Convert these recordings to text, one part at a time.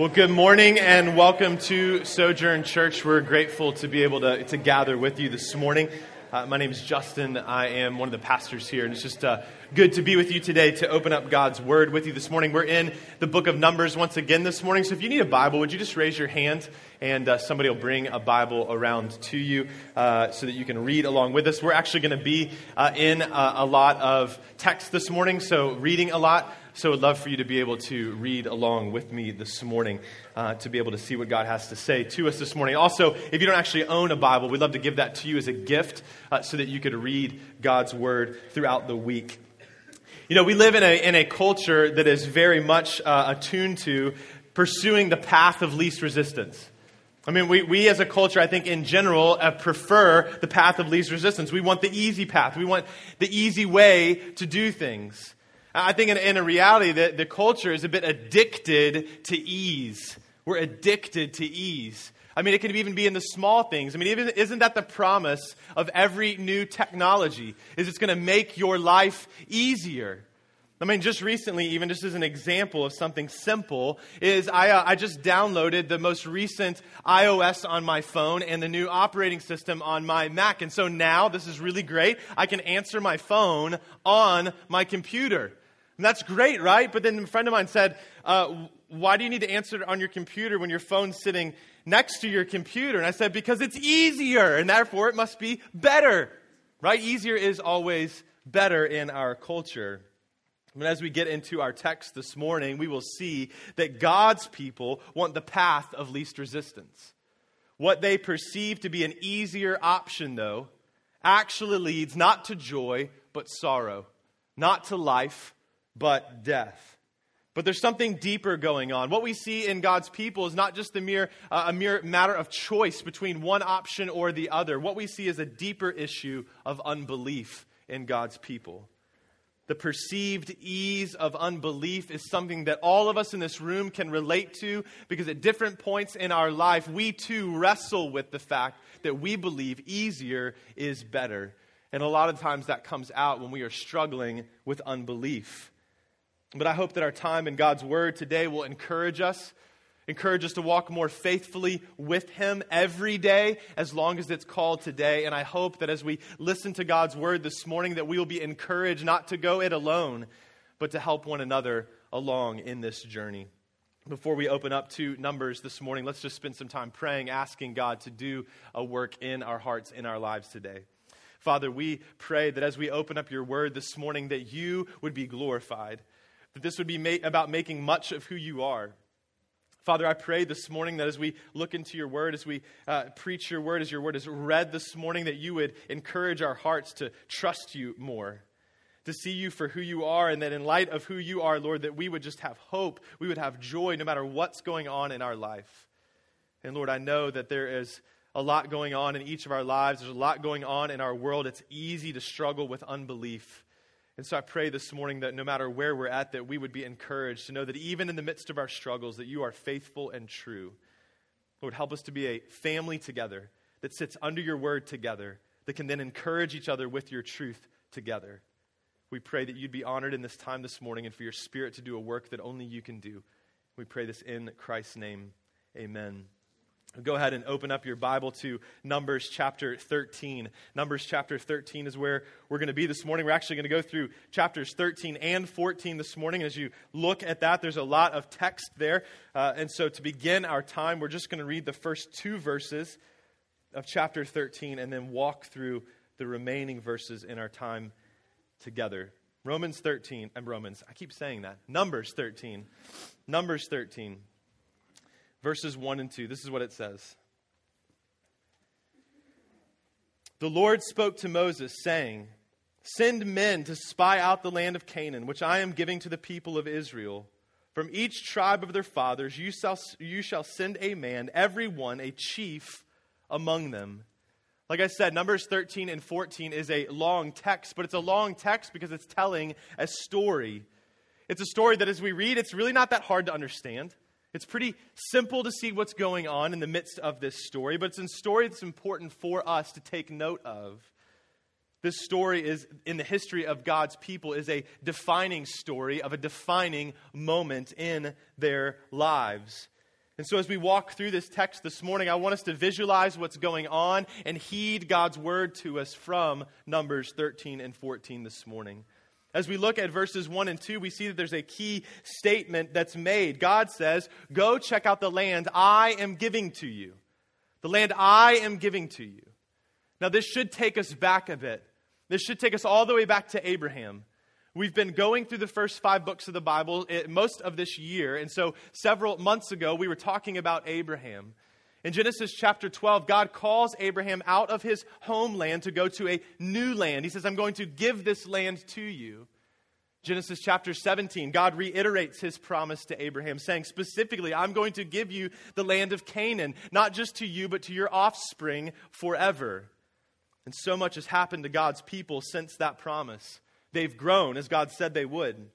Well, good morning and welcome to Sojourn Church. We're grateful to be able to, to gather with you this morning. Uh, my name is Justin. I am one of the pastors here, and it's just uh, good to be with you today to open up God's Word with you this morning. We're in the book of Numbers once again this morning, so if you need a Bible, would you just raise your hand and uh, somebody will bring a Bible around to you uh, so that you can read along with us? We're actually going to be uh, in a lot of text this morning, so reading a lot. So I'd love for you to be able to read along with me this morning, uh, to be able to see what God has to say to us this morning. Also, if you don't actually own a Bible, we'd love to give that to you as a gift uh, so that you could read God's Word throughout the week. You know, we live in a, in a culture that is very much uh, attuned to pursuing the path of least resistance. I mean, we, we as a culture, I think in general, uh, prefer the path of least resistance. We want the easy path. We want the easy way to do things. I think in, in a reality that the culture is a bit addicted to ease. We're addicted to ease. I mean, it can even be in the small things. I mean, even, isn't that the promise of every new technology? Is it's going to make your life easier? I mean, just recently, even just as an example of something simple, is I, uh, I just downloaded the most recent iOS on my phone and the new operating system on my Mac. And so now, this is really great. I can answer my phone on my computer. And that's great, right? But then a friend of mine said, uh, Why do you need to answer on your computer when your phone's sitting next to your computer? And I said, Because it's easier, and therefore it must be better, right? Easier is always better in our culture. But as we get into our text this morning, we will see that God's people want the path of least resistance. What they perceive to be an easier option, though, actually leads not to joy, but sorrow, not to life, but death. But there's something deeper going on. What we see in God's people is not just a mere, uh, a mere matter of choice between one option or the other. What we see is a deeper issue of unbelief in God's people. The perceived ease of unbelief is something that all of us in this room can relate to because at different points in our life, we too wrestle with the fact that we believe easier is better. And a lot of times that comes out when we are struggling with unbelief. But I hope that our time in God's Word today will encourage us, encourage us to walk more faithfully with Him every day as long as it's called today. And I hope that as we listen to God's Word this morning, that we will be encouraged not to go it alone, but to help one another along in this journey. Before we open up to Numbers this morning, let's just spend some time praying, asking God to do a work in our hearts, in our lives today. Father, we pray that as we open up your word this morning, that you would be glorified that this would be ma- about making much of who you are. Father, I pray this morning that as we look into your word, as we uh, preach your word, as your word is read this morning, that you would encourage our hearts to trust you more, to see you for who you are, and that in light of who you are, Lord, that we would just have hope, we would have joy no matter what's going on in our life. And Lord, I know that there is a lot going on in each of our lives, there's a lot going on in our world. It's easy to struggle with unbelief. And so I pray this morning that no matter where we're at, that we would be encouraged to know that even in the midst of our struggles, that you are faithful and true. Lord, help us to be a family together that sits under your word together, that can then encourage each other with your truth together. We pray that you'd be honored in this time this morning and for your spirit to do a work that only you can do. We pray this in Christ's name. Amen. Go ahead and open up your Bible to Numbers chapter 13. Numbers chapter 13 is where we're going to be this morning. We're actually going to go through chapters 13 and 14 this morning. As you look at that, there's a lot of text there. Uh, and so to begin our time, we're just going to read the first two verses of chapter 13 and then walk through the remaining verses in our time together. Romans 13, and Romans, I keep saying that. Numbers 13. Numbers 13 verses 1 and 2. This is what it says The Lord spoke to Moses, saying, Send men to spy out the land of Canaan, which I am giving to the people of Israel. From each tribe of their fathers you shall, you shall send a man, every one a chief among them. Like I said, Numbers 13 and 14 is a long text, but it's a long text because it's telling a story. It's a story that as we read, it's really not that hard to understand. It's pretty simple to see what's going on in the midst of this story, but it's a story that's important for us to take note of. This story is in the history of God's people is a defining story of a defining moment in their lives. And so, as we walk through this text this morning, I want us to visualize what's going on and heed God's word to us from Numbers 13 and 14 this morning. As we look at verses 1 and 2, we see that there's a key statement that's made. God says, Go check out the land I am giving to you. The land I am giving to you. Now, this should take us back a bit. This should take us all the way back to Abraham. We've been going through the first five books of the Bible eh, most of this year. And so, several months ago, we were talking about Abraham. In Genesis chapter 12, God calls Abraham out of his homeland to go to a new land. He says, I'm going to give this land to you. Genesis chapter 17, God reiterates his promise to Abraham, saying specifically, I'm going to give you the land of Canaan, not just to you, but to your offspring forever. And so much has happened to God's people since that promise. They've grown as God said they would.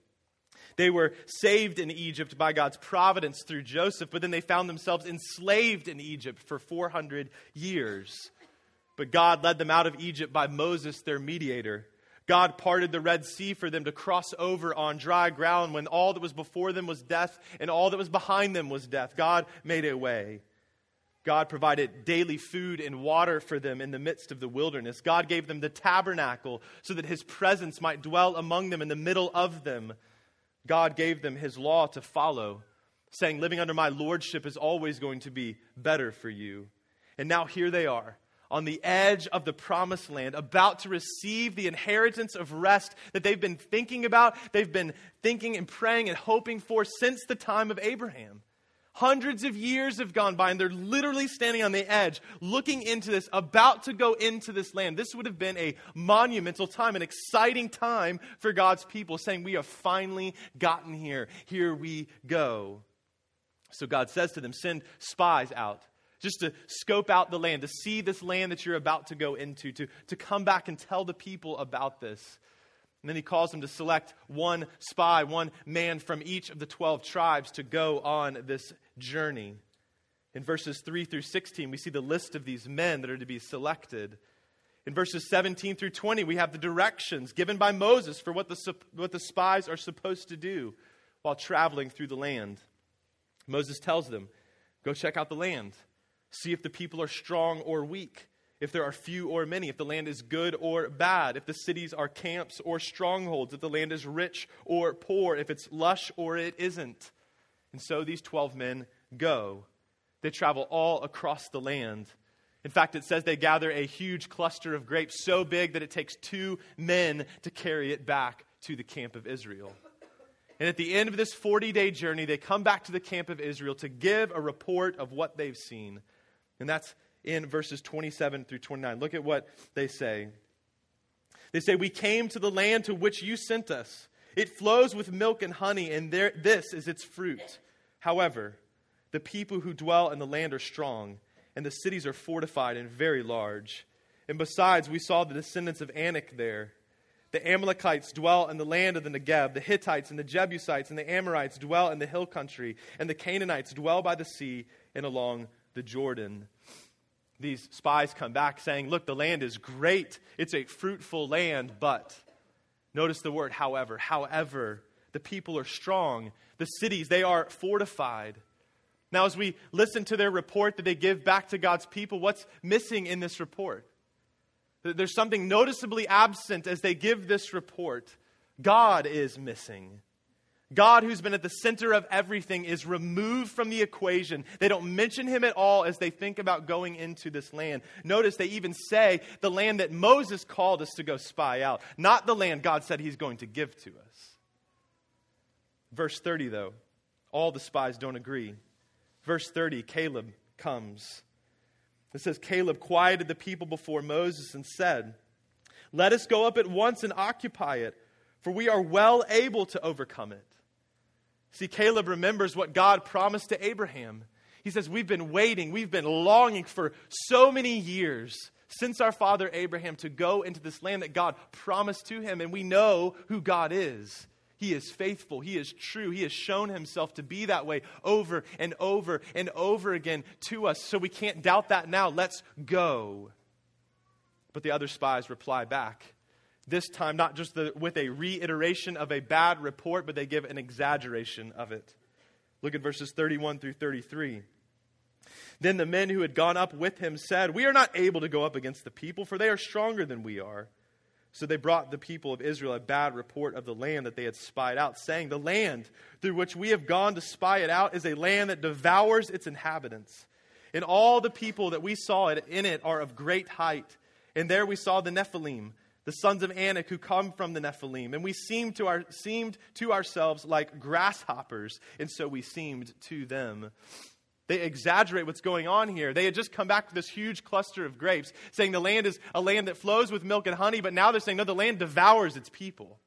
They were saved in Egypt by God's providence through Joseph, but then they found themselves enslaved in Egypt for 400 years. But God led them out of Egypt by Moses, their mediator. God parted the Red Sea for them to cross over on dry ground when all that was before them was death and all that was behind them was death. God made a way. God provided daily food and water for them in the midst of the wilderness. God gave them the tabernacle so that his presence might dwell among them in the middle of them. God gave them his law to follow, saying, Living under my lordship is always going to be better for you. And now here they are on the edge of the promised land, about to receive the inheritance of rest that they've been thinking about, they've been thinking and praying and hoping for since the time of Abraham. Hundreds of years have gone by, and they're literally standing on the edge, looking into this, about to go into this land. This would have been a monumental time, an exciting time for God's people, saying, We have finally gotten here. Here we go. So God says to them, Send spies out just to scope out the land, to see this land that you're about to go into, to, to come back and tell the people about this. And then he calls them to select one spy, one man from each of the 12 tribes to go on this journey. In verses 3 through 16, we see the list of these men that are to be selected. In verses 17 through 20, we have the directions given by Moses for what the, what the spies are supposed to do while traveling through the land. Moses tells them, Go check out the land, see if the people are strong or weak if there are few or many, if the land is good or bad, if the cities are camps or strongholds, if the land is rich or poor, if it's lush or it isn't. And so these 12 men go. They travel all across the land. In fact, it says they gather a huge cluster of grapes so big that it takes two men to carry it back to the camp of Israel. And at the end of this 40 day journey, they come back to the camp of Israel to give a report of what they've seen. And that's in verses 27 through 29. Look at what they say. They say, We came to the land to which you sent us. It flows with milk and honey, and there, this is its fruit. However, the people who dwell in the land are strong, and the cities are fortified and very large. And besides, we saw the descendants of Anak there. The Amalekites dwell in the land of the Negeb. The Hittites and the Jebusites and the Amorites dwell in the hill country. And the Canaanites dwell by the sea and along the Jordan these spies come back saying, Look, the land is great. It's a fruitful land, but notice the word, however. However, the people are strong. The cities, they are fortified. Now, as we listen to their report that they give back to God's people, what's missing in this report? There's something noticeably absent as they give this report. God is missing. God, who's been at the center of everything, is removed from the equation. They don't mention him at all as they think about going into this land. Notice they even say the land that Moses called us to go spy out, not the land God said he's going to give to us. Verse 30, though, all the spies don't agree. Verse 30, Caleb comes. It says, Caleb quieted the people before Moses and said, Let us go up at once and occupy it, for we are well able to overcome it. See, Caleb remembers what God promised to Abraham. He says, We've been waiting, we've been longing for so many years since our father Abraham to go into this land that God promised to him, and we know who God is. He is faithful. He is true. He has shown himself to be that way over and over and over again to us. So we can't doubt that now. Let's go. But the other spies reply back this time, not just the, with a reiteration of a bad report, but they give an exaggeration of it. Look at verses 31 through 33. Then the men who had gone up with him said, We are not able to go up against the people, for they are stronger than we are. So they brought the people of Israel a bad report of the land that they had spied out, saying, The land through which we have gone to spy it out is a land that devours its inhabitants. And all the people that we saw in it are of great height. And there we saw the Nephilim, the sons of Anak who come from the Nephilim. And we seemed to, our, seemed to ourselves like grasshoppers, and so we seemed to them. They exaggerate what's going on here. They had just come back to this huge cluster of grapes, saying the land is a land that flows with milk and honey, but now they're saying, no, the land devours its people.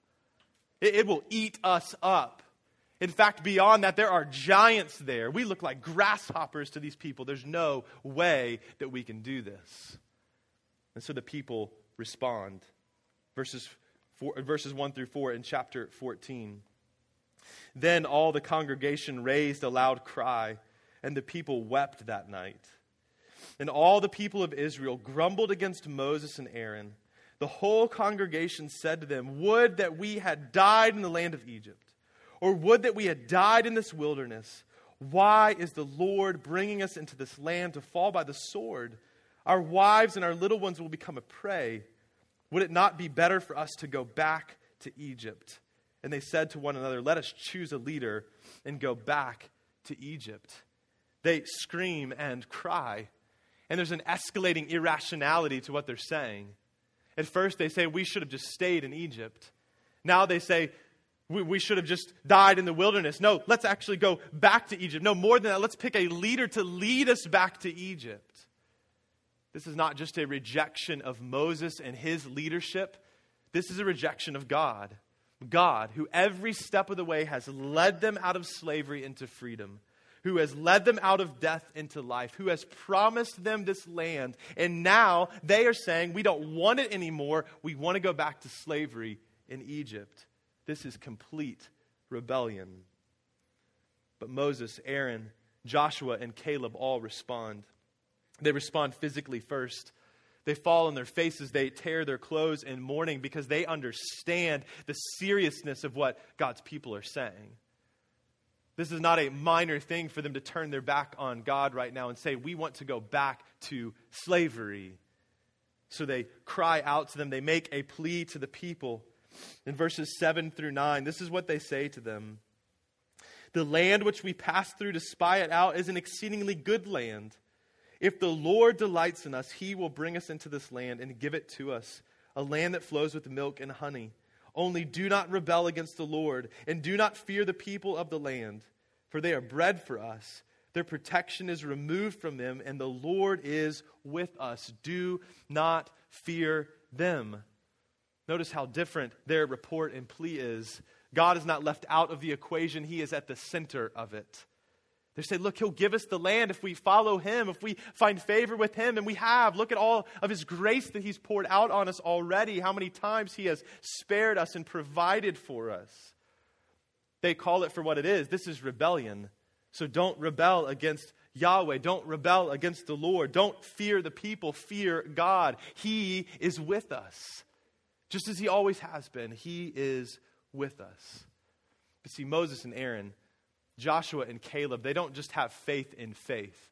It, it will eat us up. In fact, beyond that, there are giants there. We look like grasshoppers to these people. There's no way that we can do this. And so the people respond. Verses, four, verses 1 through 4 in chapter 14. Then all the congregation raised a loud cry and the people wept that night. And all the people of Israel grumbled against Moses and Aaron. The whole congregation said to them, Would that we had died in the land of Egypt, or would that we had died in this wilderness. Why is the Lord bringing us into this land to fall by the sword? Our wives and our little ones will become a prey. Would it not be better for us to go back to Egypt? And they said to one another, Let us choose a leader and go back to Egypt. They scream and cry. And there's an escalating irrationality to what they're saying. At first, they say, We should have just stayed in Egypt. Now they say, we, we should have just died in the wilderness. No, let's actually go back to Egypt. No, more than that, let's pick a leader to lead us back to Egypt. This is not just a rejection of Moses and his leadership, this is a rejection of God. God, who every step of the way has led them out of slavery into freedom who has led them out of death into life, who has promised them this land. And now they are saying, We don't want it anymore. We want to go back to slavery in Egypt. This is complete rebellion. But Moses, Aaron, Joshua, and Caleb all respond. They respond physically first. They fall on their faces. They tear their clothes in mourning because they understand the seriousness of what God's people are saying. This is not a minor thing for them to turn their back on God right now and say, We want to go back to slavery. So they cry out to them. They make a plea to the people. In verses 7 through 9, this is what they say to them The land which we passed through to spy it out is an exceedingly good land. If the Lord delights in us, he will bring us into this land and give it to us, a land that flows with milk and honey. Only do not rebel against the Lord, and do not fear the people of the land, for they are bread for us. Their protection is removed from them, and the Lord is with us. Do not fear them. Notice how different their report and plea is. God is not left out of the equation, He is at the center of it. They say, Look, He'll give us the land if we follow Him, if we find favor with Him. And we have. Look at all of His grace that He's poured out on us already, how many times He has spared us and provided for us. They call it for what it is. This is rebellion. So don't rebel against Yahweh. Don't rebel against the Lord. Don't fear the people. Fear God. He is with us. Just as He always has been, He is with us. But see, Moses and Aaron Joshua and Caleb, they don't just have faith in faith.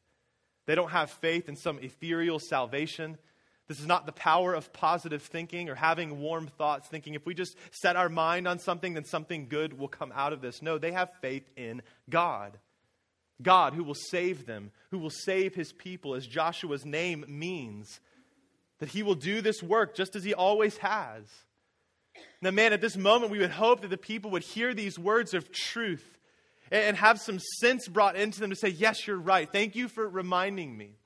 They don't have faith in some ethereal salvation. This is not the power of positive thinking or having warm thoughts, thinking if we just set our mind on something, then something good will come out of this. No, they have faith in God. God who will save them, who will save his people, as Joshua's name means. That he will do this work just as he always has. Now, man, at this moment, we would hope that the people would hear these words of truth and have some sense brought into them to say, Yes, you're right. Thank you for reminding me.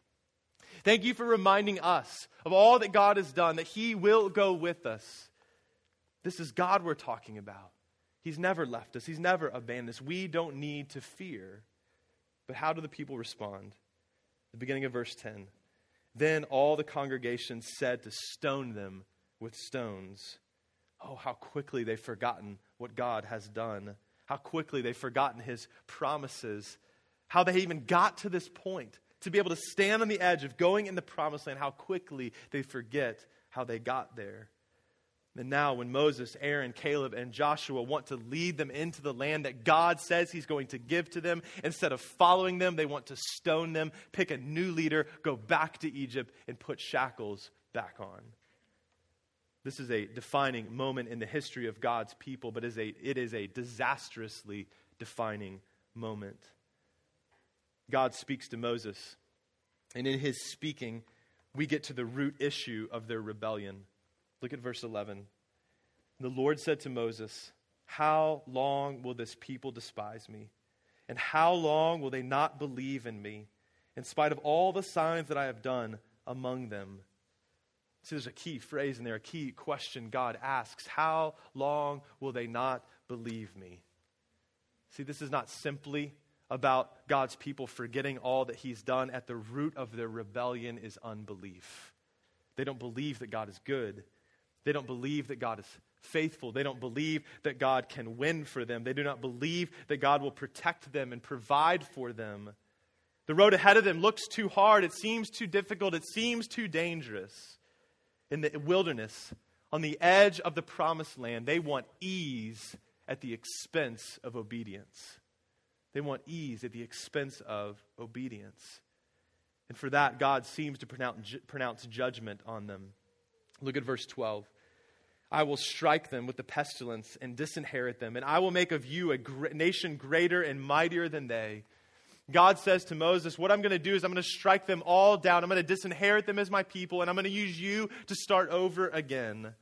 Thank you for reminding us of all that God has done, that He will go with us. This is God we're talking about. He's never left us, He's never abandoned us. We don't need to fear. But how do the people respond? The beginning of verse 10. Then all the congregation said to stone them with stones. Oh, how quickly they've forgotten what God has done how quickly they've forgotten his promises, how they even got to this point to be able to stand on the edge of going in the promised land, how quickly they forget how they got there. And now, when Moses, Aaron, Caleb, and Joshua want to lead them into the land that God says He's going to give to them, instead of following them, they want to stone them, pick a new leader, go back to Egypt, and put shackles back on. This is a defining moment in the history of God's people, but is a, it is a disastrously defining moment. God speaks to Moses, and in his speaking, we get to the root issue of their rebellion. Look at verse 11. The Lord said to Moses, How long will this people despise me? And how long will they not believe in me, in spite of all the signs that I have done among them? See, there's a key phrase in there, a key question God asks How long will they not believe me? See, this is not simply about God's people forgetting all that He's done. At the root of their rebellion is unbelief. They don't believe that God is good. They don't believe that God is faithful. They don't believe that God can win for them. They do not believe that God will protect them and provide for them. The road ahead of them looks too hard. It seems too difficult. It seems too dangerous. In the wilderness, on the edge of the promised land, they want ease at the expense of obedience. They want ease at the expense of obedience. And for that, God seems to pronounce, judgment on them. Look at verse 12. I will strike them with the pestilence and disinherit them, and I will make of you a nation greater and mightier than they. God says to Moses, What I'm going to do is I'm going to strike them all down. I'm going to disinherit them as my people, and I'm going to use you to start over again.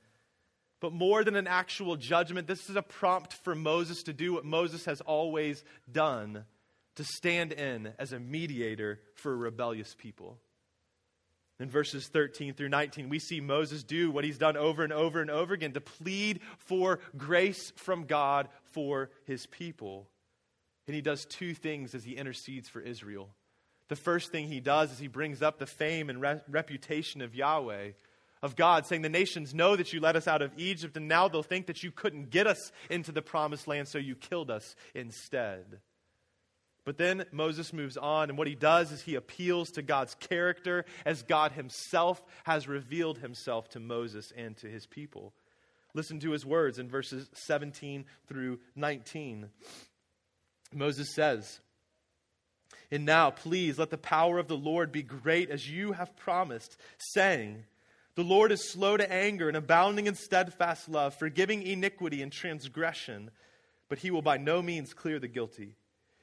But more than an actual judgment, this is a prompt for Moses to do what Moses has always done to stand in as a mediator for a rebellious people. In verses 13 through 19, we see Moses do what he's done over and over and over again to plead for grace from God for his people. And he does two things as he intercedes for Israel. The first thing he does is he brings up the fame and re- reputation of Yahweh, of God, saying, The nations know that you led us out of Egypt, and now they'll think that you couldn't get us into the promised land, so you killed us instead. But then Moses moves on, and what he does is he appeals to God's character as God himself has revealed himself to Moses and to his people. Listen to his words in verses 17 through 19. Moses says, And now, please, let the power of the Lord be great as you have promised, saying, The Lord is slow to anger and abounding in steadfast love, forgiving iniquity and transgression, but he will by no means clear the guilty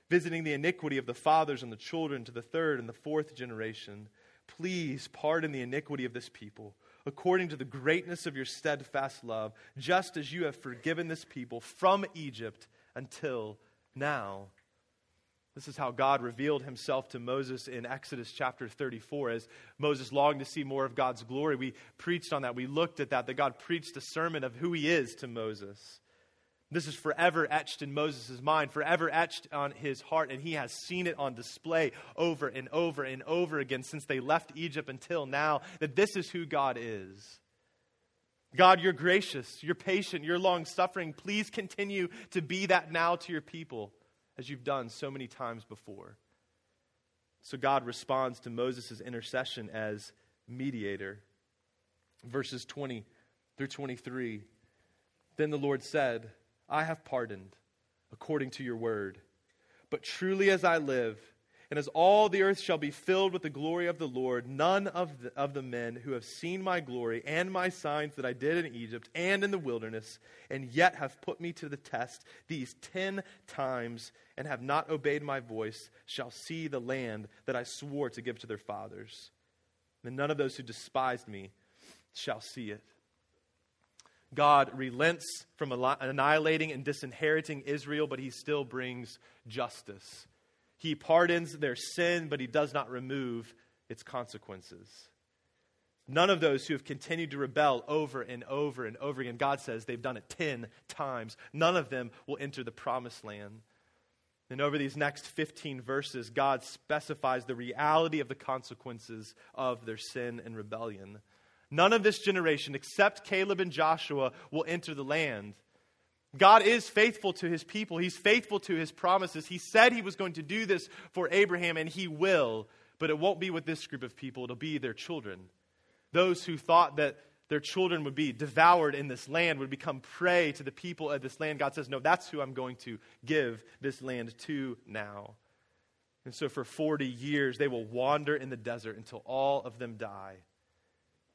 visiting the iniquity of the fathers and the children to the third and the fourth generation. Please pardon the iniquity of this people, according to the greatness of your steadfast love, just as you have forgiven this people from Egypt until now. This is how God revealed himself to Moses in Exodus chapter 34. As Moses longed to see more of God's glory, we preached on that. We looked at that, that God preached a sermon of who he is to Moses. This is forever etched in Moses' mind, forever etched on his heart, and he has seen it on display over and over and over again since they left Egypt until now that this is who God is. God, you're gracious, you're patient, you're long suffering. Please continue to be that now to your people as you've done so many times before. So God responds to Moses' intercession as mediator. Verses 20 through 23. Then the Lord said, I have pardoned according to your word. But truly as I live, and as all the earth shall be filled with the glory of the Lord, none of the, of the men who have seen my glory and my signs that I did in Egypt and in the wilderness, and yet have put me to the test these ten times and have not obeyed my voice, shall see the land that I swore to give to their fathers. And none of those who despised me shall see it. God relents from annihilating and disinheriting Israel, but he still brings justice. He pardons their sin, but he does not remove its consequences. None of those who have continued to rebel over and over and over again, God says they've done it 10 times. None of them will enter the promised land. And over these next 15 verses, God specifies the reality of the consequences of their sin and rebellion. None of this generation, except Caleb and Joshua, will enter the land. God is faithful to his people. He's faithful to his promises. He said he was going to do this for Abraham, and he will. But it won't be with this group of people, it'll be their children. Those who thought that Their children would be devoured in this land, would become prey to the people of this land. God says, No, that's who I'm going to give this land to now. And so for 40 years, they will wander in the desert until all of them die.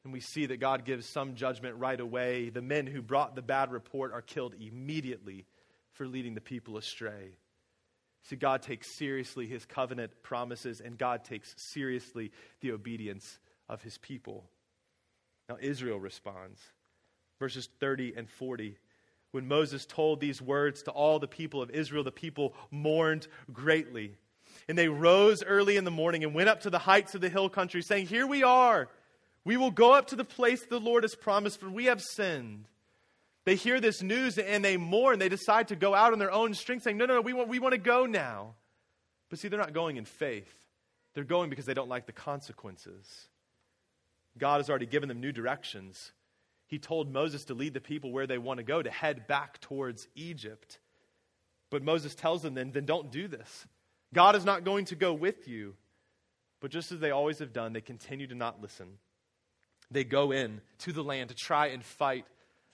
And we see that God gives some judgment right away. The men who brought the bad report are killed immediately for leading the people astray. See, God takes seriously his covenant promises, and God takes seriously the obedience of his people. Now, Israel responds. Verses 30 and 40. When Moses told these words to all the people of Israel, the people mourned greatly. And they rose early in the morning and went up to the heights of the hill country, saying, Here we are. We will go up to the place the Lord has promised, for we have sinned. They hear this news and they mourn. They decide to go out on their own strength, saying, No, no, no, we want, we want to go now. But see, they're not going in faith. They're going because they don't like the consequences. God has already given them new directions. He told Moses to lead the people where they want to go, to head back towards Egypt. But Moses tells them then, then don't do this. God is not going to go with you. But just as they always have done, they continue to not listen. They go in to the land to try and fight.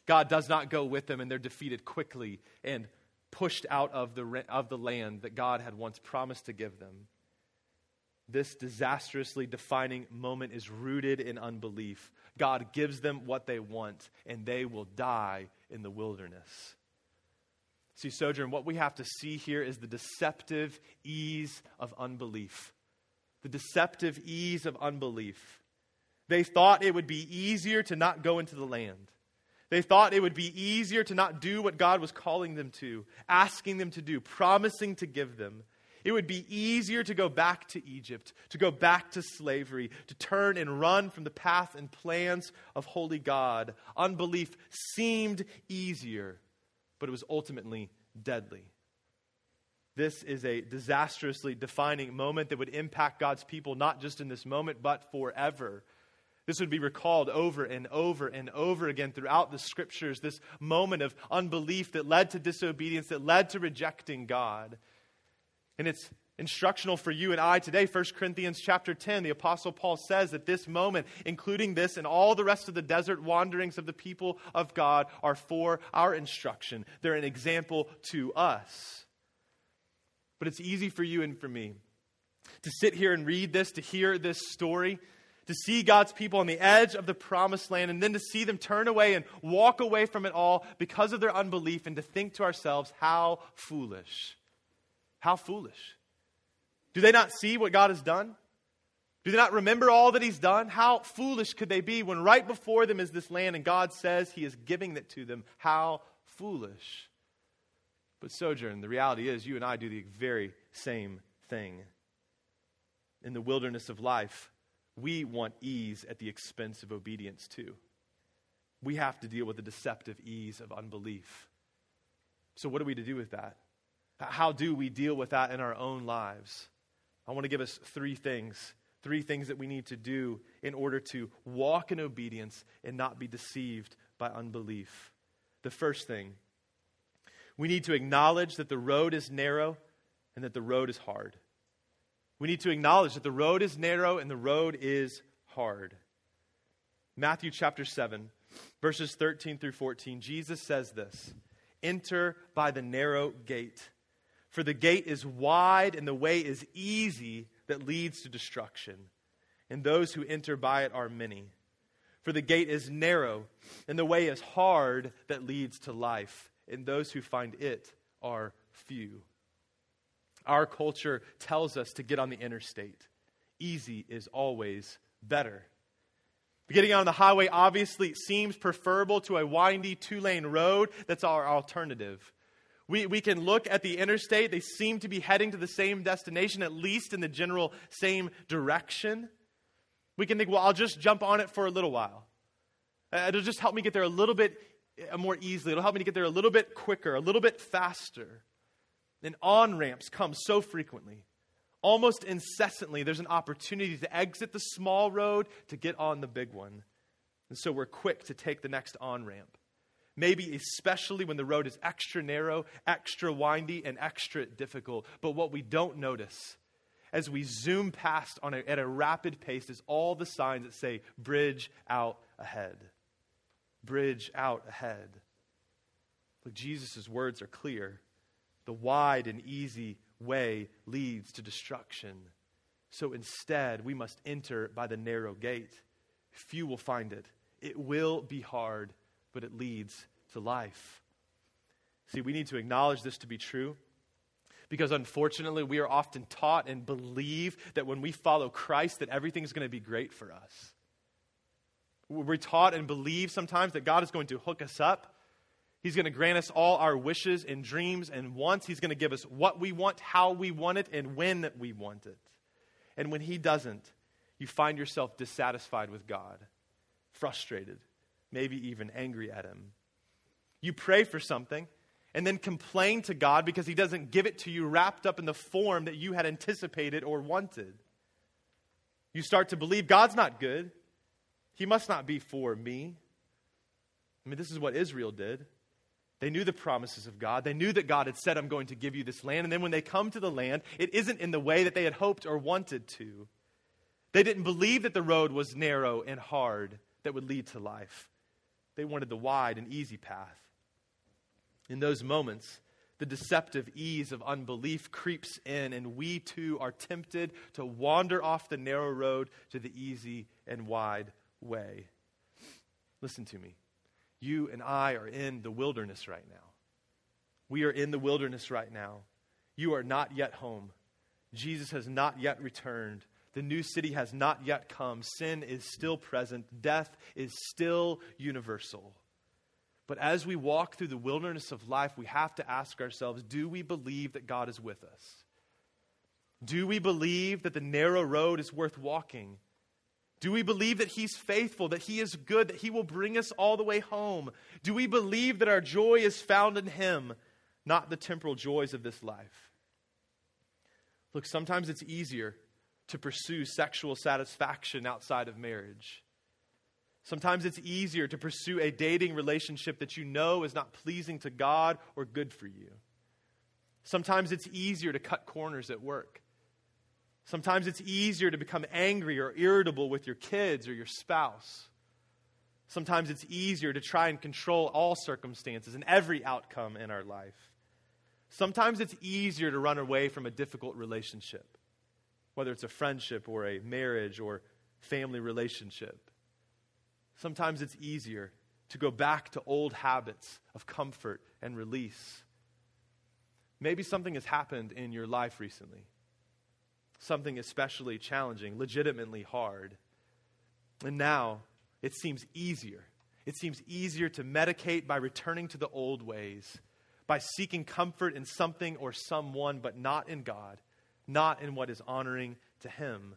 God does not go with them, and they're defeated quickly and pushed out of the, of the land that God had once promised to give them. This disastrously defining moment is rooted in unbelief. God gives them what they want, and they will die in the wilderness. See, Sojourn, what we have to see here is the deceptive ease of unbelief. The deceptive ease of unbelief. They thought it would be easier to not go into the land. They thought it would be easier to not do what God was calling them to, asking them to do, promising to give them. It would be easier to go back to Egypt, to go back to slavery, to turn and run from the path and plans of holy God. Unbelief seemed easier, but it was ultimately deadly. This is a disastrously defining moment that would impact God's people, not just in this moment, but forever. This would be recalled over and over and over again throughout the scriptures, this moment of unbelief that led to disobedience, that led to rejecting God. And it's instructional for you and I today. 1 Corinthians chapter 10, the Apostle Paul says that this moment, including this and all the rest of the desert wanderings of the people of God, are for our instruction. They're an example to us. But it's easy for you and for me to sit here and read this, to hear this story, to see God's people on the edge of the promised land, and then to see them turn away and walk away from it all because of their unbelief, and to think to ourselves, how foolish. How foolish. Do they not see what God has done? Do they not remember all that He's done? How foolish could they be when right before them is this land and God says He is giving it to them? How foolish. But, Sojourn, the reality is you and I do the very same thing. In the wilderness of life, we want ease at the expense of obedience, too. We have to deal with the deceptive ease of unbelief. So, what are we to do with that? How do we deal with that in our own lives? I want to give us three things. Three things that we need to do in order to walk in obedience and not be deceived by unbelief. The first thing, we need to acknowledge that the road is narrow and that the road is hard. We need to acknowledge that the road is narrow and the road is hard. Matthew chapter 7, verses 13 through 14, Jesus says this Enter by the narrow gate. For the gate is wide and the way is easy that leads to destruction, and those who enter by it are many. For the gate is narrow and the way is hard that leads to life, and those who find it are few. Our culture tells us to get on the interstate. Easy is always better. Getting on the highway obviously seems preferable to a windy two lane road. That's our alternative. We, we can look at the interstate. They seem to be heading to the same destination, at least in the general same direction. We can think, well, I'll just jump on it for a little while. Uh, it'll just help me get there a little bit uh, more easily. It'll help me to get there a little bit quicker, a little bit faster. And on ramps come so frequently. Almost incessantly, there's an opportunity to exit the small road to get on the big one. And so we're quick to take the next on ramp maybe especially when the road is extra narrow, extra windy, and extra difficult. But what we don't notice as we zoom past on a, at a rapid pace is all the signs that say bridge out ahead. bridge out ahead. Look, Jesus' words are clear. The wide and easy way leads to destruction. So instead, we must enter by the narrow gate. Few will find it. It will be hard, but it leads to life. See, we need to acknowledge this to be true because unfortunately we are often taught and believe that when we follow Christ that everything's going to be great for us. We're taught and believe sometimes that God is going to hook us up. He's going to grant us all our wishes and dreams and wants. He's going to give us what we want, how we want it, and when we want it. And when He doesn't, you find yourself dissatisfied with God, frustrated, maybe even angry at Him. You pray for something and then complain to God because He doesn't give it to you wrapped up in the form that you had anticipated or wanted. You start to believe God's not good. He must not be for me. I mean, this is what Israel did. They knew the promises of God. They knew that God had said, I'm going to give you this land. And then when they come to the land, it isn't in the way that they had hoped or wanted to. They didn't believe that the road was narrow and hard that would lead to life. They wanted the wide and easy path. In those moments, the deceptive ease of unbelief creeps in, and we too are tempted to wander off the narrow road to the easy and wide way. Listen to me. You and I are in the wilderness right now. We are in the wilderness right now. You are not yet home. Jesus has not yet returned. The new city has not yet come. Sin is still present. Death is still universal. But as we walk through the wilderness of life, we have to ask ourselves do we believe that God is with us? Do we believe that the narrow road is worth walking? Do we believe that He's faithful, that He is good, that He will bring us all the way home? Do we believe that our joy is found in Him, not the temporal joys of this life? Look, sometimes it's easier to pursue sexual satisfaction outside of marriage. Sometimes it's easier to pursue a dating relationship that you know is not pleasing to God or good for you. Sometimes it's easier to cut corners at work. Sometimes it's easier to become angry or irritable with your kids or your spouse. Sometimes it's easier to try and control all circumstances and every outcome in our life. Sometimes it's easier to run away from a difficult relationship, whether it's a friendship or a marriage or family relationship. Sometimes it's easier to go back to old habits of comfort and release. Maybe something has happened in your life recently something especially challenging, legitimately hard. And now it seems easier. It seems easier to medicate by returning to the old ways, by seeking comfort in something or someone, but not in God, not in what is honoring to Him.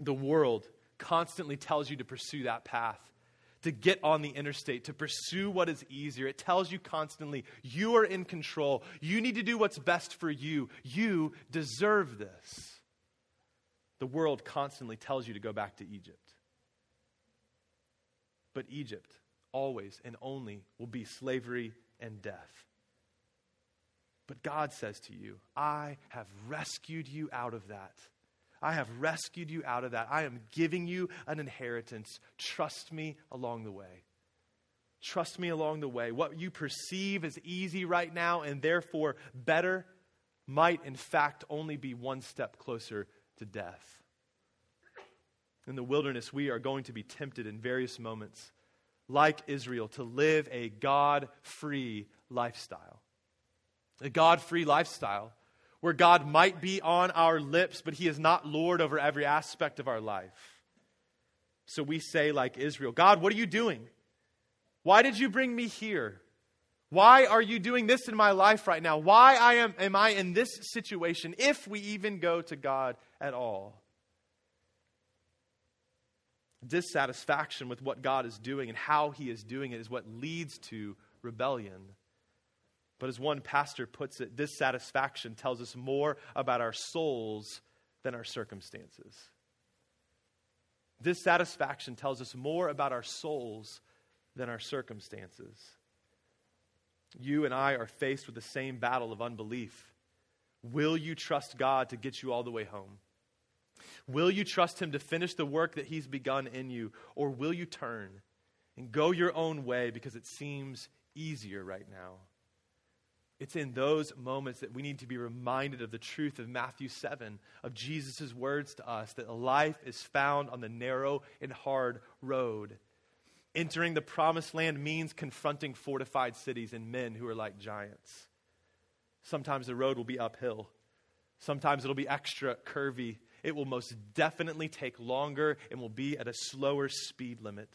The world constantly tells you to pursue that path to get on the interstate, to pursue what is easier. It tells you constantly, you are in control. You need to do what's best for you. You deserve this. The world constantly tells you to go back to Egypt. But Egypt always and only will be slavery and death. But God says to you, I have rescued you out of that. I have rescued you out of that. I am giving you an inheritance. Trust me along the way. Trust me along the way. What you perceive as easy right now and therefore better might, in fact, only be one step closer to death. In the wilderness, we are going to be tempted in various moments, like Israel, to live a God free lifestyle. A God free lifestyle where God might be on our lips, but He is not Lord over every aspect of our life. So we say, like Israel, God, what are you doing? Why did you bring me here? Why are you doing this in my life right now? Why I am, am I in this situation, if we even go to God at all? Dissatisfaction with what God is doing and how He is doing it is what leads to rebellion. But as one pastor puts it, dissatisfaction tells us more about our souls than our circumstances. Dissatisfaction tells us more about our souls than our circumstances. You and I are faced with the same battle of unbelief. Will you trust God to get you all the way home? Will you trust Him to finish the work that He's begun in you? Or will you turn and go your own way because it seems easier right now. It's in those moments that we need to be reminded of the truth of Matthew 7, of Jesus' words to us that life is found on the narrow and hard road. Entering the promised land means confronting fortified cities and men who are like giants. Sometimes the road will be uphill, sometimes it'll be extra curvy. It will most definitely take longer and will be at a slower speed limit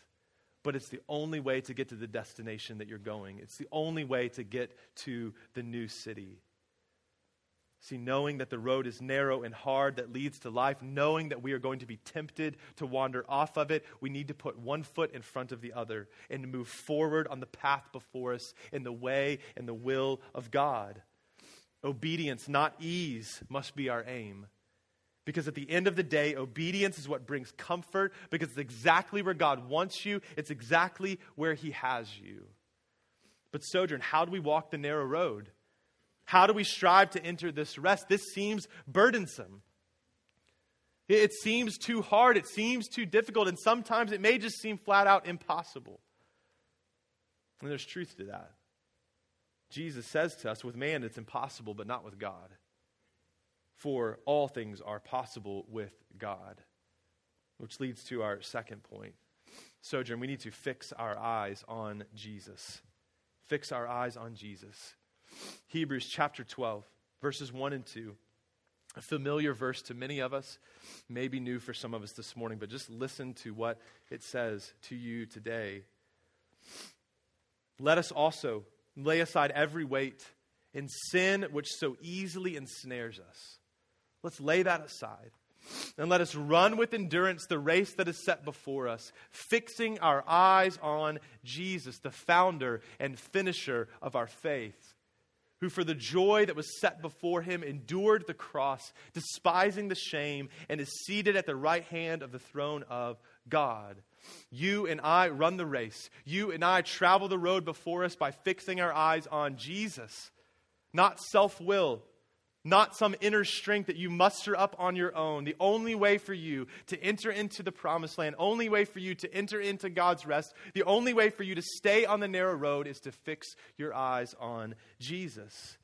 but it's the only way to get to the destination that you're going. It's the only way to get to the new city. See, knowing that the road is narrow and hard that leads to life, knowing that we are going to be tempted to wander off of it, we need to put one foot in front of the other and move forward on the path before us in the way and the will of God. Obedience, not ease, must be our aim. Because at the end of the day, obedience is what brings comfort because it's exactly where God wants you, it's exactly where He has you. But, Sojourn, how do we walk the narrow road? How do we strive to enter this rest? This seems burdensome. It seems too hard, it seems too difficult, and sometimes it may just seem flat out impossible. And there's truth to that. Jesus says to us, with man it's impossible, but not with God for all things are possible with God. Which leads to our second point. Sojourn, we need to fix our eyes on Jesus. Fix our eyes on Jesus. Hebrews chapter 12, verses 1 and 2. A familiar verse to many of us, maybe new for some of us this morning, but just listen to what it says to you today. Let us also lay aside every weight and sin which so easily ensnares us Let's lay that aside. And let us run with endurance the race that is set before us, fixing our eyes on Jesus, the founder and finisher of our faith, who for the joy that was set before him endured the cross, despising the shame, and is seated at the right hand of the throne of God. You and I run the race. You and I travel the road before us by fixing our eyes on Jesus, not self will, not some inner strength that you muster up on your own. The only way for you to enter into the promised land, only way for you to enter into God's rest, the only way for you to stay on the narrow road is to fix your eyes on Jesus.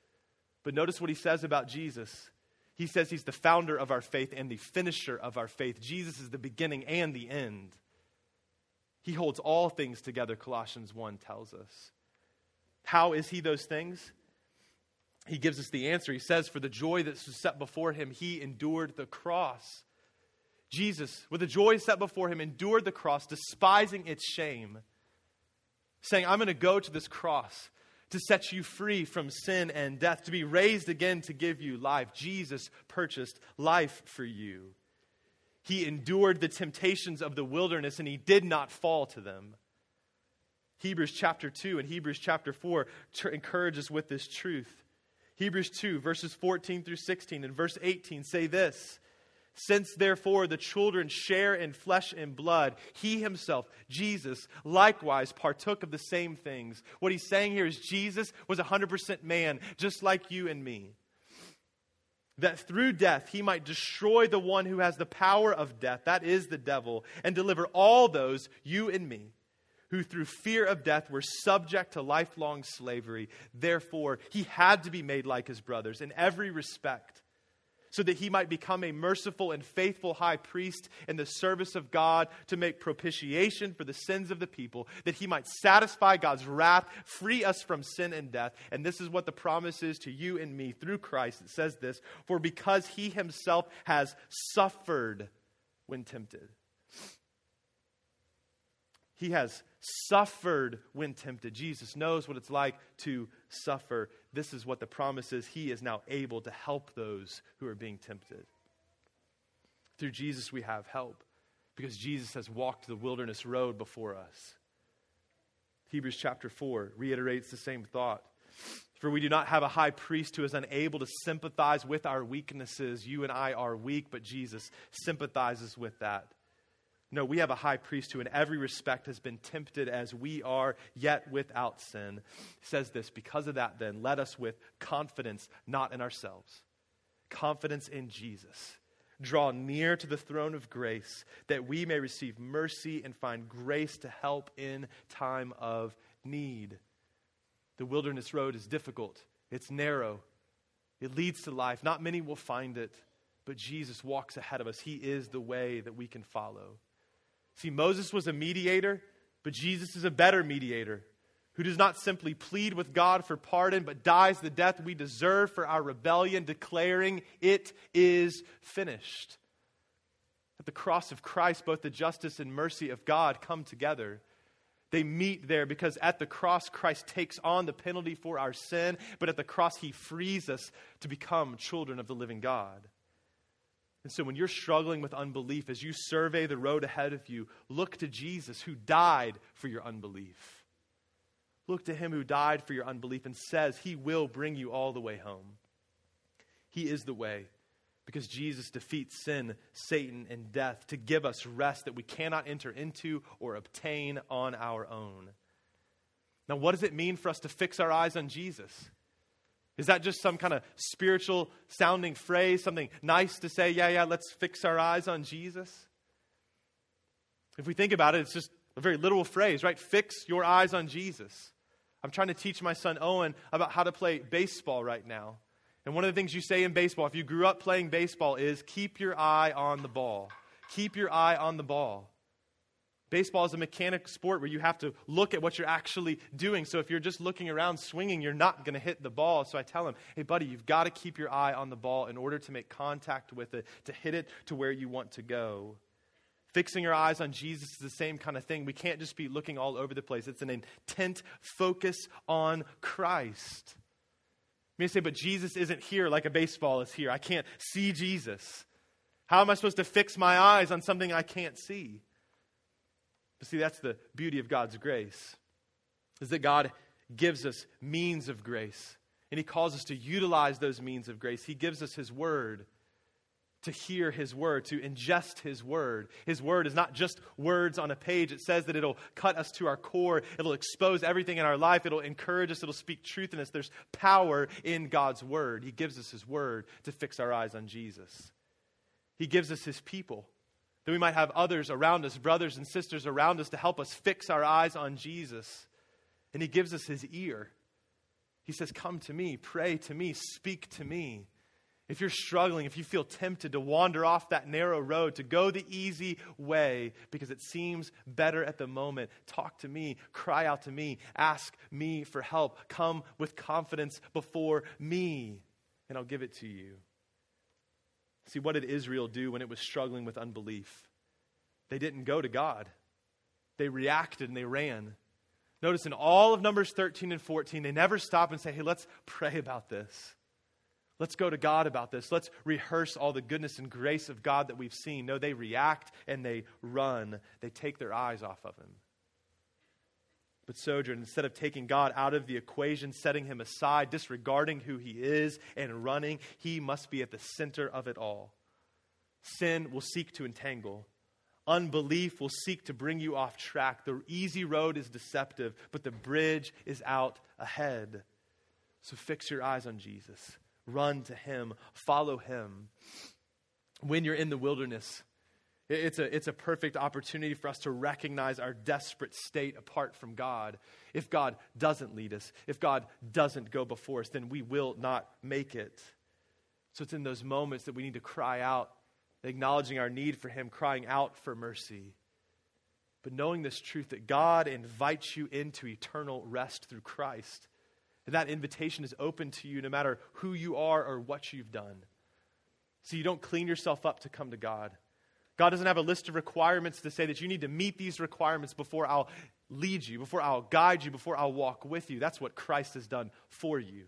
But notice what he says about Jesus. He says he's the founder of our faith and the finisher of our faith. Jesus is the beginning and the end. He holds all things together, Colossians 1 tells us. How is he those things? He gives us the answer. He says, For the joy that was set before him, he endured the cross. Jesus, with the joy set before him, endured the cross, despising its shame, saying, I'm going to go to this cross to set you free from sin and death, to be raised again to give you life. Jesus purchased life for you. He endured the temptations of the wilderness and he did not fall to them. Hebrews chapter 2 and Hebrews chapter 4 encourage us with this truth. Hebrews 2, verses 14 through 16, and verse 18 say this Since therefore the children share in flesh and blood, he himself, Jesus, likewise partook of the same things. What he's saying here is Jesus was 100% man, just like you and me. That through death he might destroy the one who has the power of death, that is the devil, and deliver all those, you and me who through fear of death were subject to lifelong slavery. Therefore, he had to be made like his brothers in every respect, so that he might become a merciful and faithful high priest in the service of God to make propitiation for the sins of the people, that he might satisfy God's wrath, free us from sin and death. And this is what the promise is to you and me through Christ. It says this For because he himself has suffered when tempted. He has suffered when tempted. Jesus knows what it's like to suffer. This is what the promise is. He is now able to help those who are being tempted. Through Jesus, we have help because Jesus has walked the wilderness road before us. Hebrews chapter 4 reiterates the same thought. For we do not have a high priest who is unable to sympathize with our weaknesses. You and I are weak, but Jesus sympathizes with that. No, we have a high priest who, in every respect, has been tempted as we are, yet without sin. He says this Because of that, then, let us with confidence, not in ourselves, confidence in Jesus, draw near to the throne of grace that we may receive mercy and find grace to help in time of need. The wilderness road is difficult, it's narrow, it leads to life. Not many will find it, but Jesus walks ahead of us. He is the way that we can follow. See, Moses was a mediator, but Jesus is a better mediator who does not simply plead with God for pardon, but dies the death we deserve for our rebellion, declaring, It is finished. At the cross of Christ, both the justice and mercy of God come together. They meet there because at the cross, Christ takes on the penalty for our sin, but at the cross, he frees us to become children of the living God. And so, when you're struggling with unbelief, as you survey the road ahead of you, look to Jesus who died for your unbelief. Look to him who died for your unbelief and says he will bring you all the way home. He is the way because Jesus defeats sin, Satan, and death to give us rest that we cannot enter into or obtain on our own. Now, what does it mean for us to fix our eyes on Jesus? Is that just some kind of spiritual sounding phrase, something nice to say, yeah, yeah, let's fix our eyes on Jesus? If we think about it, it's just a very literal phrase, right? Fix your eyes on Jesus. I'm trying to teach my son Owen about how to play baseball right now. And one of the things you say in baseball, if you grew up playing baseball, is keep your eye on the ball. Keep your eye on the ball. Baseball is a mechanic sport where you have to look at what you're actually doing. So if you're just looking around swinging, you're not going to hit the ball. So I tell him, hey, buddy, you've got to keep your eye on the ball in order to make contact with it, to hit it to where you want to go. Fixing our eyes on Jesus is the same kind of thing. We can't just be looking all over the place. It's an intent focus on Christ. You may say, but Jesus isn't here like a baseball is here. I can't see Jesus. How am I supposed to fix my eyes on something I can't see? But see, that's the beauty of God's grace, is that God gives us means of grace. And He calls us to utilize those means of grace. He gives us His Word to hear his word, to ingest his word. His word is not just words on a page. It says that it'll cut us to our core, it'll expose everything in our life, it'll encourage us, it'll speak truth in us. There's power in God's word. He gives us his word to fix our eyes on Jesus. He gives us his people. That we might have others around us, brothers and sisters around us, to help us fix our eyes on Jesus. And he gives us his ear. He says, Come to me, pray to me, speak to me. If you're struggling, if you feel tempted to wander off that narrow road, to go the easy way because it seems better at the moment, talk to me, cry out to me, ask me for help, come with confidence before me, and I'll give it to you. See, what did Israel do when it was struggling with unbelief? They didn't go to God, they reacted and they ran. Notice in all of Numbers 13 and 14, they never stop and say, hey, let's pray about this. Let's go to God about this. Let's rehearse all the goodness and grace of God that we've seen. No, they react and they run. They take their eyes off of Him. But Sojourn, instead of taking God out of the equation, setting Him aside, disregarding who He is, and running, He must be at the center of it all. Sin will seek to entangle. Unbelief will seek to bring you off track. The easy road is deceptive, but the bridge is out ahead. So fix your eyes on Jesus run to Him, follow Him. When you're in the wilderness, it's a, it's a perfect opportunity for us to recognize our desperate state apart from God. If God doesn't lead us, if God doesn't go before us, then we will not make it. So it's in those moments that we need to cry out, acknowledging our need for Him, crying out for mercy. But knowing this truth that God invites you into eternal rest through Christ. And that invitation is open to you no matter who you are or what you've done. So you don't clean yourself up to come to God. God doesn't have a list of requirements to say that you need to meet these requirements before I'll lead you, before I'll guide you, before I'll walk with you. That's what Christ has done for you.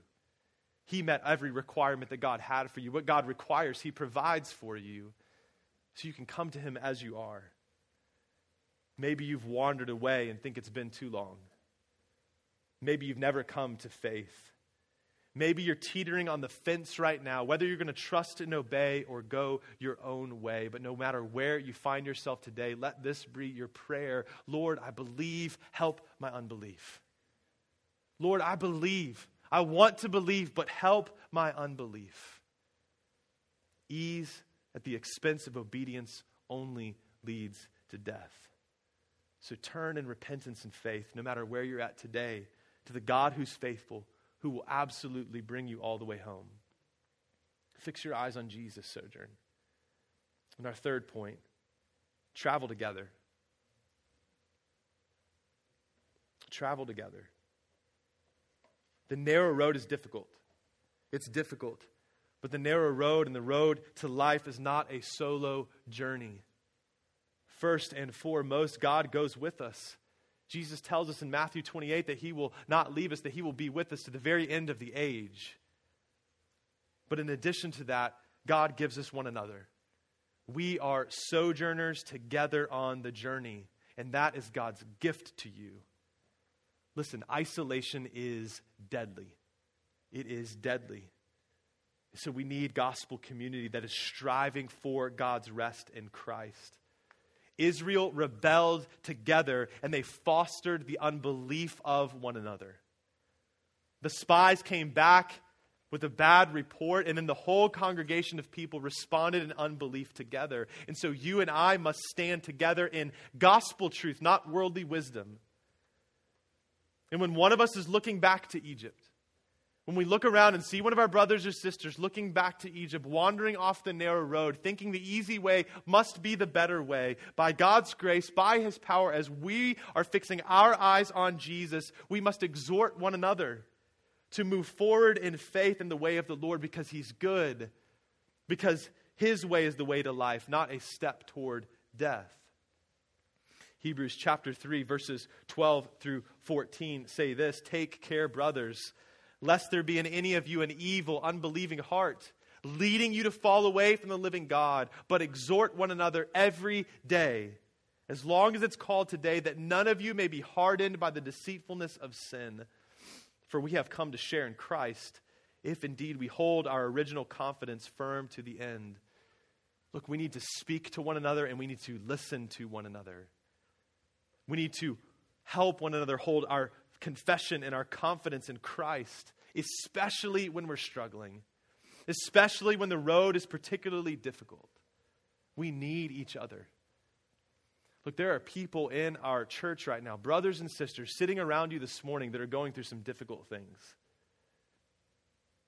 He met every requirement that God had for you. What God requires, He provides for you so you can come to Him as you are. Maybe you've wandered away and think it's been too long. Maybe you've never come to faith. Maybe you're teetering on the fence right now, whether you're going to trust and obey or go your own way. But no matter where you find yourself today, let this be your prayer Lord, I believe, help my unbelief. Lord, I believe. I want to believe, but help my unbelief. Ease at the expense of obedience only leads to death. So turn in repentance and faith, no matter where you're at today, to the God who's faithful, who will absolutely bring you all the way home. Fix your eyes on Jesus, Sojourn. And our third point travel together. Travel together. The narrow road is difficult. It's difficult. But the narrow road and the road to life is not a solo journey. First and foremost, God goes with us. Jesus tells us in Matthew 28 that he will not leave us, that he will be with us to the very end of the age. But in addition to that, God gives us one another. We are sojourners together on the journey, and that is God's gift to you. Listen, isolation is deadly. It is deadly. So we need gospel community that is striving for God's rest in Christ. Israel rebelled together and they fostered the unbelief of one another. The spies came back with a bad report, and then the whole congregation of people responded in unbelief together. And so you and I must stand together in gospel truth, not worldly wisdom. And when one of us is looking back to Egypt, when we look around and see one of our brothers or sisters looking back to Egypt, wandering off the narrow road, thinking the easy way must be the better way, by God's grace, by His power, as we are fixing our eyes on Jesus, we must exhort one another to move forward in faith in the way of the Lord because He's good, because His way is the way to life, not a step toward death. Hebrews chapter 3, verses 12 through 14 say this Take care, brothers lest there be in any of you an evil, unbelieving heart, leading you to fall away from the living God, but exhort one another every day, as long as it's called today, that none of you may be hardened by the deceitfulness of sin. For we have come to share in Christ, if indeed we hold our original confidence firm to the end. Look, we need to speak to one another and we need to listen to one another. We need to help one another hold our confession and our confidence in Christ, especially when we're struggling, especially when the road is particularly difficult. We need each other. Look, there are people in our church right now, brothers and sisters, sitting around you this morning that are going through some difficult things.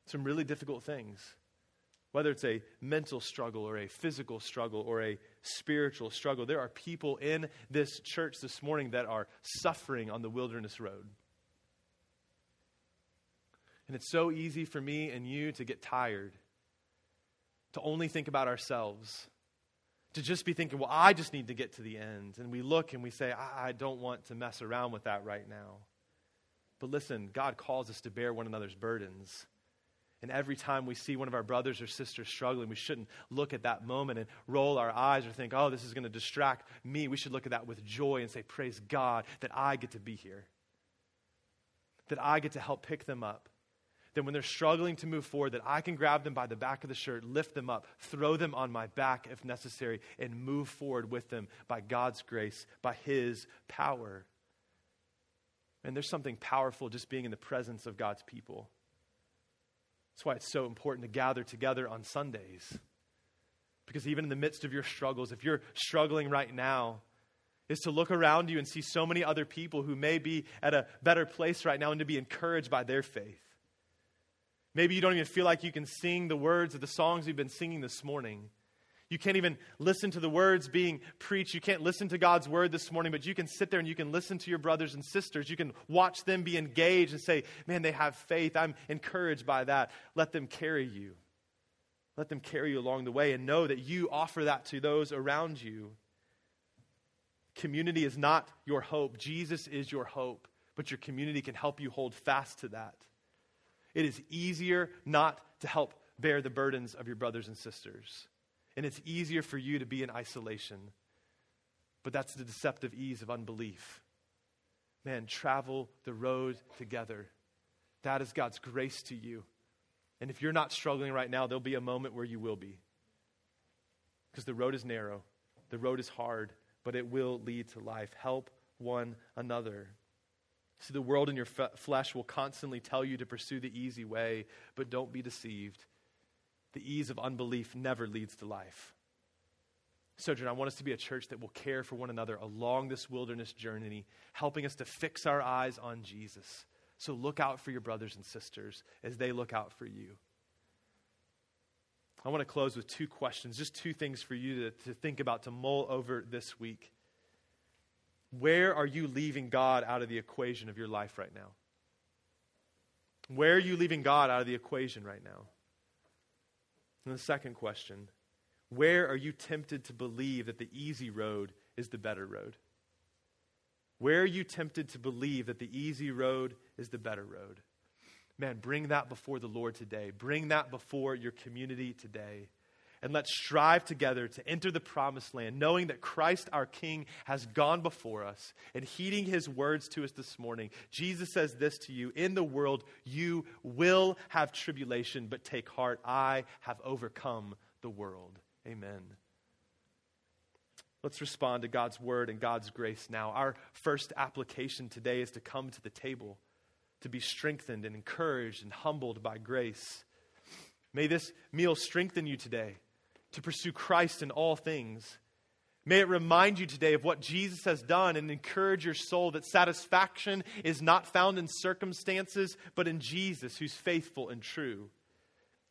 Some really difficult things. Whether it's a mental struggle or a physical struggle or a spiritual struggle, there are people in this church this morning that are suffering on the wilderness road. And it's so easy for me and you to get tired, to only think about ourselves, to just be thinking, well, I just need to get to the end. And we look and we say, I, I don't want to mess around with that right now. But listen, God calls us to bear one another's burdens. And every time we see one of our brothers or sisters struggling, we shouldn't look at that moment and roll our eyes or think, oh, this is going to distract me. We should look at that with joy and say, praise God that I get to be here, that I get to help pick them up, that when they're struggling to move forward, that I can grab them by the back of the shirt, lift them up, throw them on my back if necessary, and move forward with them by God's grace, by His power. And there's something powerful just being in the presence of God's people. That's why it's so important to gather together on Sundays. Because even in the midst of your struggles, if you're struggling right now, is to look around you and see so many other people who may be at a better place right now and to be encouraged by their faith. Maybe you don't even feel like you can sing the words of the songs we've been singing this morning. You can't even listen to the words being preached. You can't listen to God's word this morning, but you can sit there and you can listen to your brothers and sisters. You can watch them be engaged and say, Man, they have faith. I'm encouraged by that. Let them carry you. Let them carry you along the way and know that you offer that to those around you. Community is not your hope, Jesus is your hope, but your community can help you hold fast to that. It is easier not to help bear the burdens of your brothers and sisters. And it's easier for you to be in isolation. But that's the deceptive ease of unbelief. Man, travel the road together. That is God's grace to you. And if you're not struggling right now, there'll be a moment where you will be. Because the road is narrow, the road is hard, but it will lead to life. Help one another. See, the world in your f- flesh will constantly tell you to pursue the easy way, but don't be deceived. The ease of unbelief never leads to life. Sojourn, I want us to be a church that will care for one another along this wilderness journey, helping us to fix our eyes on Jesus. So look out for your brothers and sisters as they look out for you. I want to close with two questions, just two things for you to, to think about, to mull over this week. Where are you leaving God out of the equation of your life right now? Where are you leaving God out of the equation right now? And the second question where are you tempted to believe that the easy road is the better road? Where are you tempted to believe that the easy road is the better road? Man, bring that before the Lord today. Bring that before your community today. And let's strive together to enter the promised land, knowing that Christ our King has gone before us and heeding his words to us this morning. Jesus says this to you In the world, you will have tribulation, but take heart. I have overcome the world. Amen. Let's respond to God's word and God's grace now. Our first application today is to come to the table, to be strengthened and encouraged and humbled by grace. May this meal strengthen you today to pursue Christ in all things. May it remind you today of what Jesus has done and encourage your soul that satisfaction is not found in circumstances, but in Jesus, who's faithful and true.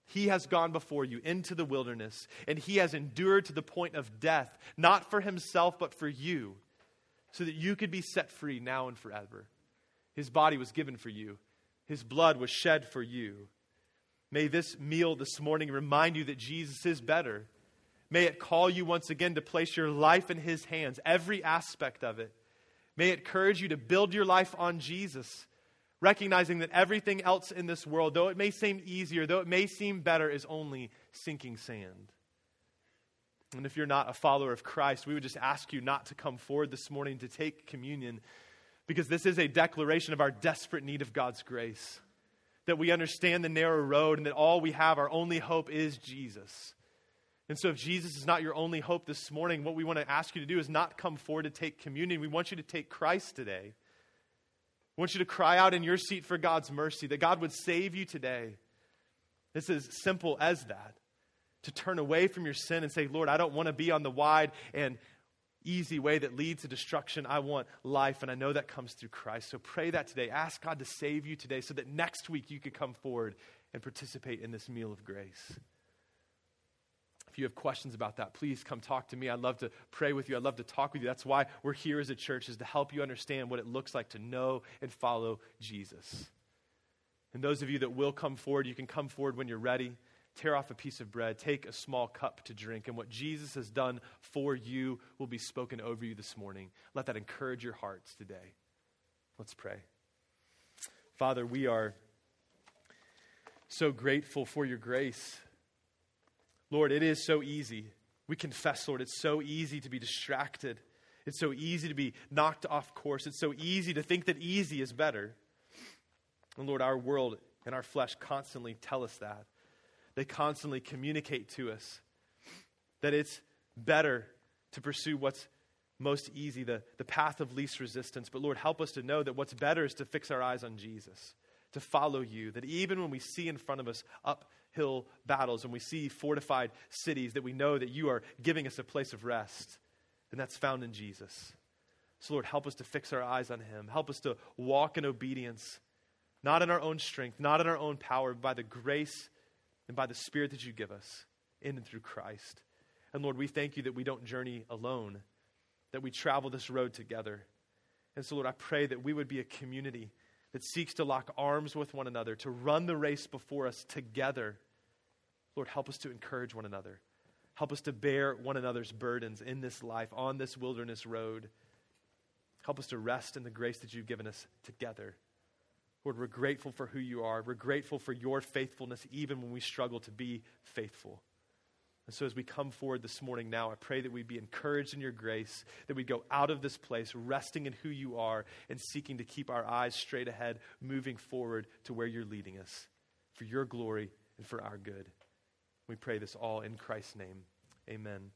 He has gone before you into the wilderness, and he has endured to the point of death, not for himself, but for you, so that you could be set free now and forever. His body was given for you, his blood was shed for you. May this meal this morning remind you that Jesus is better. May it call you once again to place your life in his hands, every aspect of it. May it encourage you to build your life on Jesus recognizing that everything else in this world, though it may seem easier, though it may seem better, is only sinking sand. And if you're not a follower of Christ, we would just ask you not to come forward this morning to take communion because this is a declaration of our desperate need of God's grace. That we understand the narrow road and that all we have, our only hope is Jesus. And so, if Jesus is not your only hope this morning, what we want to ask you to do is not come forward to take communion. We want you to take Christ today. We want you to cry out in your seat for God's mercy, that God would save you today. It's as simple as that. To turn away from your sin and say, Lord, I don't want to be on the wide and easy way that leads to destruction. I want life, and I know that comes through Christ. So pray that today. Ask God to save you today so that next week you could come forward and participate in this meal of grace. If you have questions about that, please come talk to me. I'd love to pray with you. I'd love to talk with you. That's why we're here as a church, is to help you understand what it looks like to know and follow Jesus. And those of you that will come forward, you can come forward when you're ready. Tear off a piece of bread, take a small cup to drink, and what Jesus has done for you will be spoken over you this morning. Let that encourage your hearts today. Let's pray. Father, we are so grateful for your grace. Lord, it is so easy. We confess, Lord, it's so easy to be distracted. It's so easy to be knocked off course. It's so easy to think that easy is better. And Lord, our world and our flesh constantly tell us that. They constantly communicate to us that it's better to pursue what's most easy, the, the path of least resistance. But Lord, help us to know that what's better is to fix our eyes on Jesus, to follow you, that even when we see in front of us up hill battles and we see fortified cities, that we know that you are giving us a place of rest. And that's found in Jesus. So, Lord, help us to fix our eyes on Him. Help us to walk in obedience, not in our own strength, not in our own power, but by the grace and by the Spirit that you give us in and through Christ. And Lord, we thank you that we don't journey alone, that we travel this road together. And so, Lord, I pray that we would be a community that seeks to lock arms with one another, to run the race before us together Lord, help us to encourage one another. Help us to bear one another's burdens in this life, on this wilderness road. Help us to rest in the grace that you've given us together. Lord, we're grateful for who you are. We're grateful for your faithfulness, even when we struggle to be faithful. And so, as we come forward this morning now, I pray that we'd be encouraged in your grace, that we'd go out of this place resting in who you are and seeking to keep our eyes straight ahead, moving forward to where you're leading us for your glory and for our good. We pray this all in Christ's name. Amen.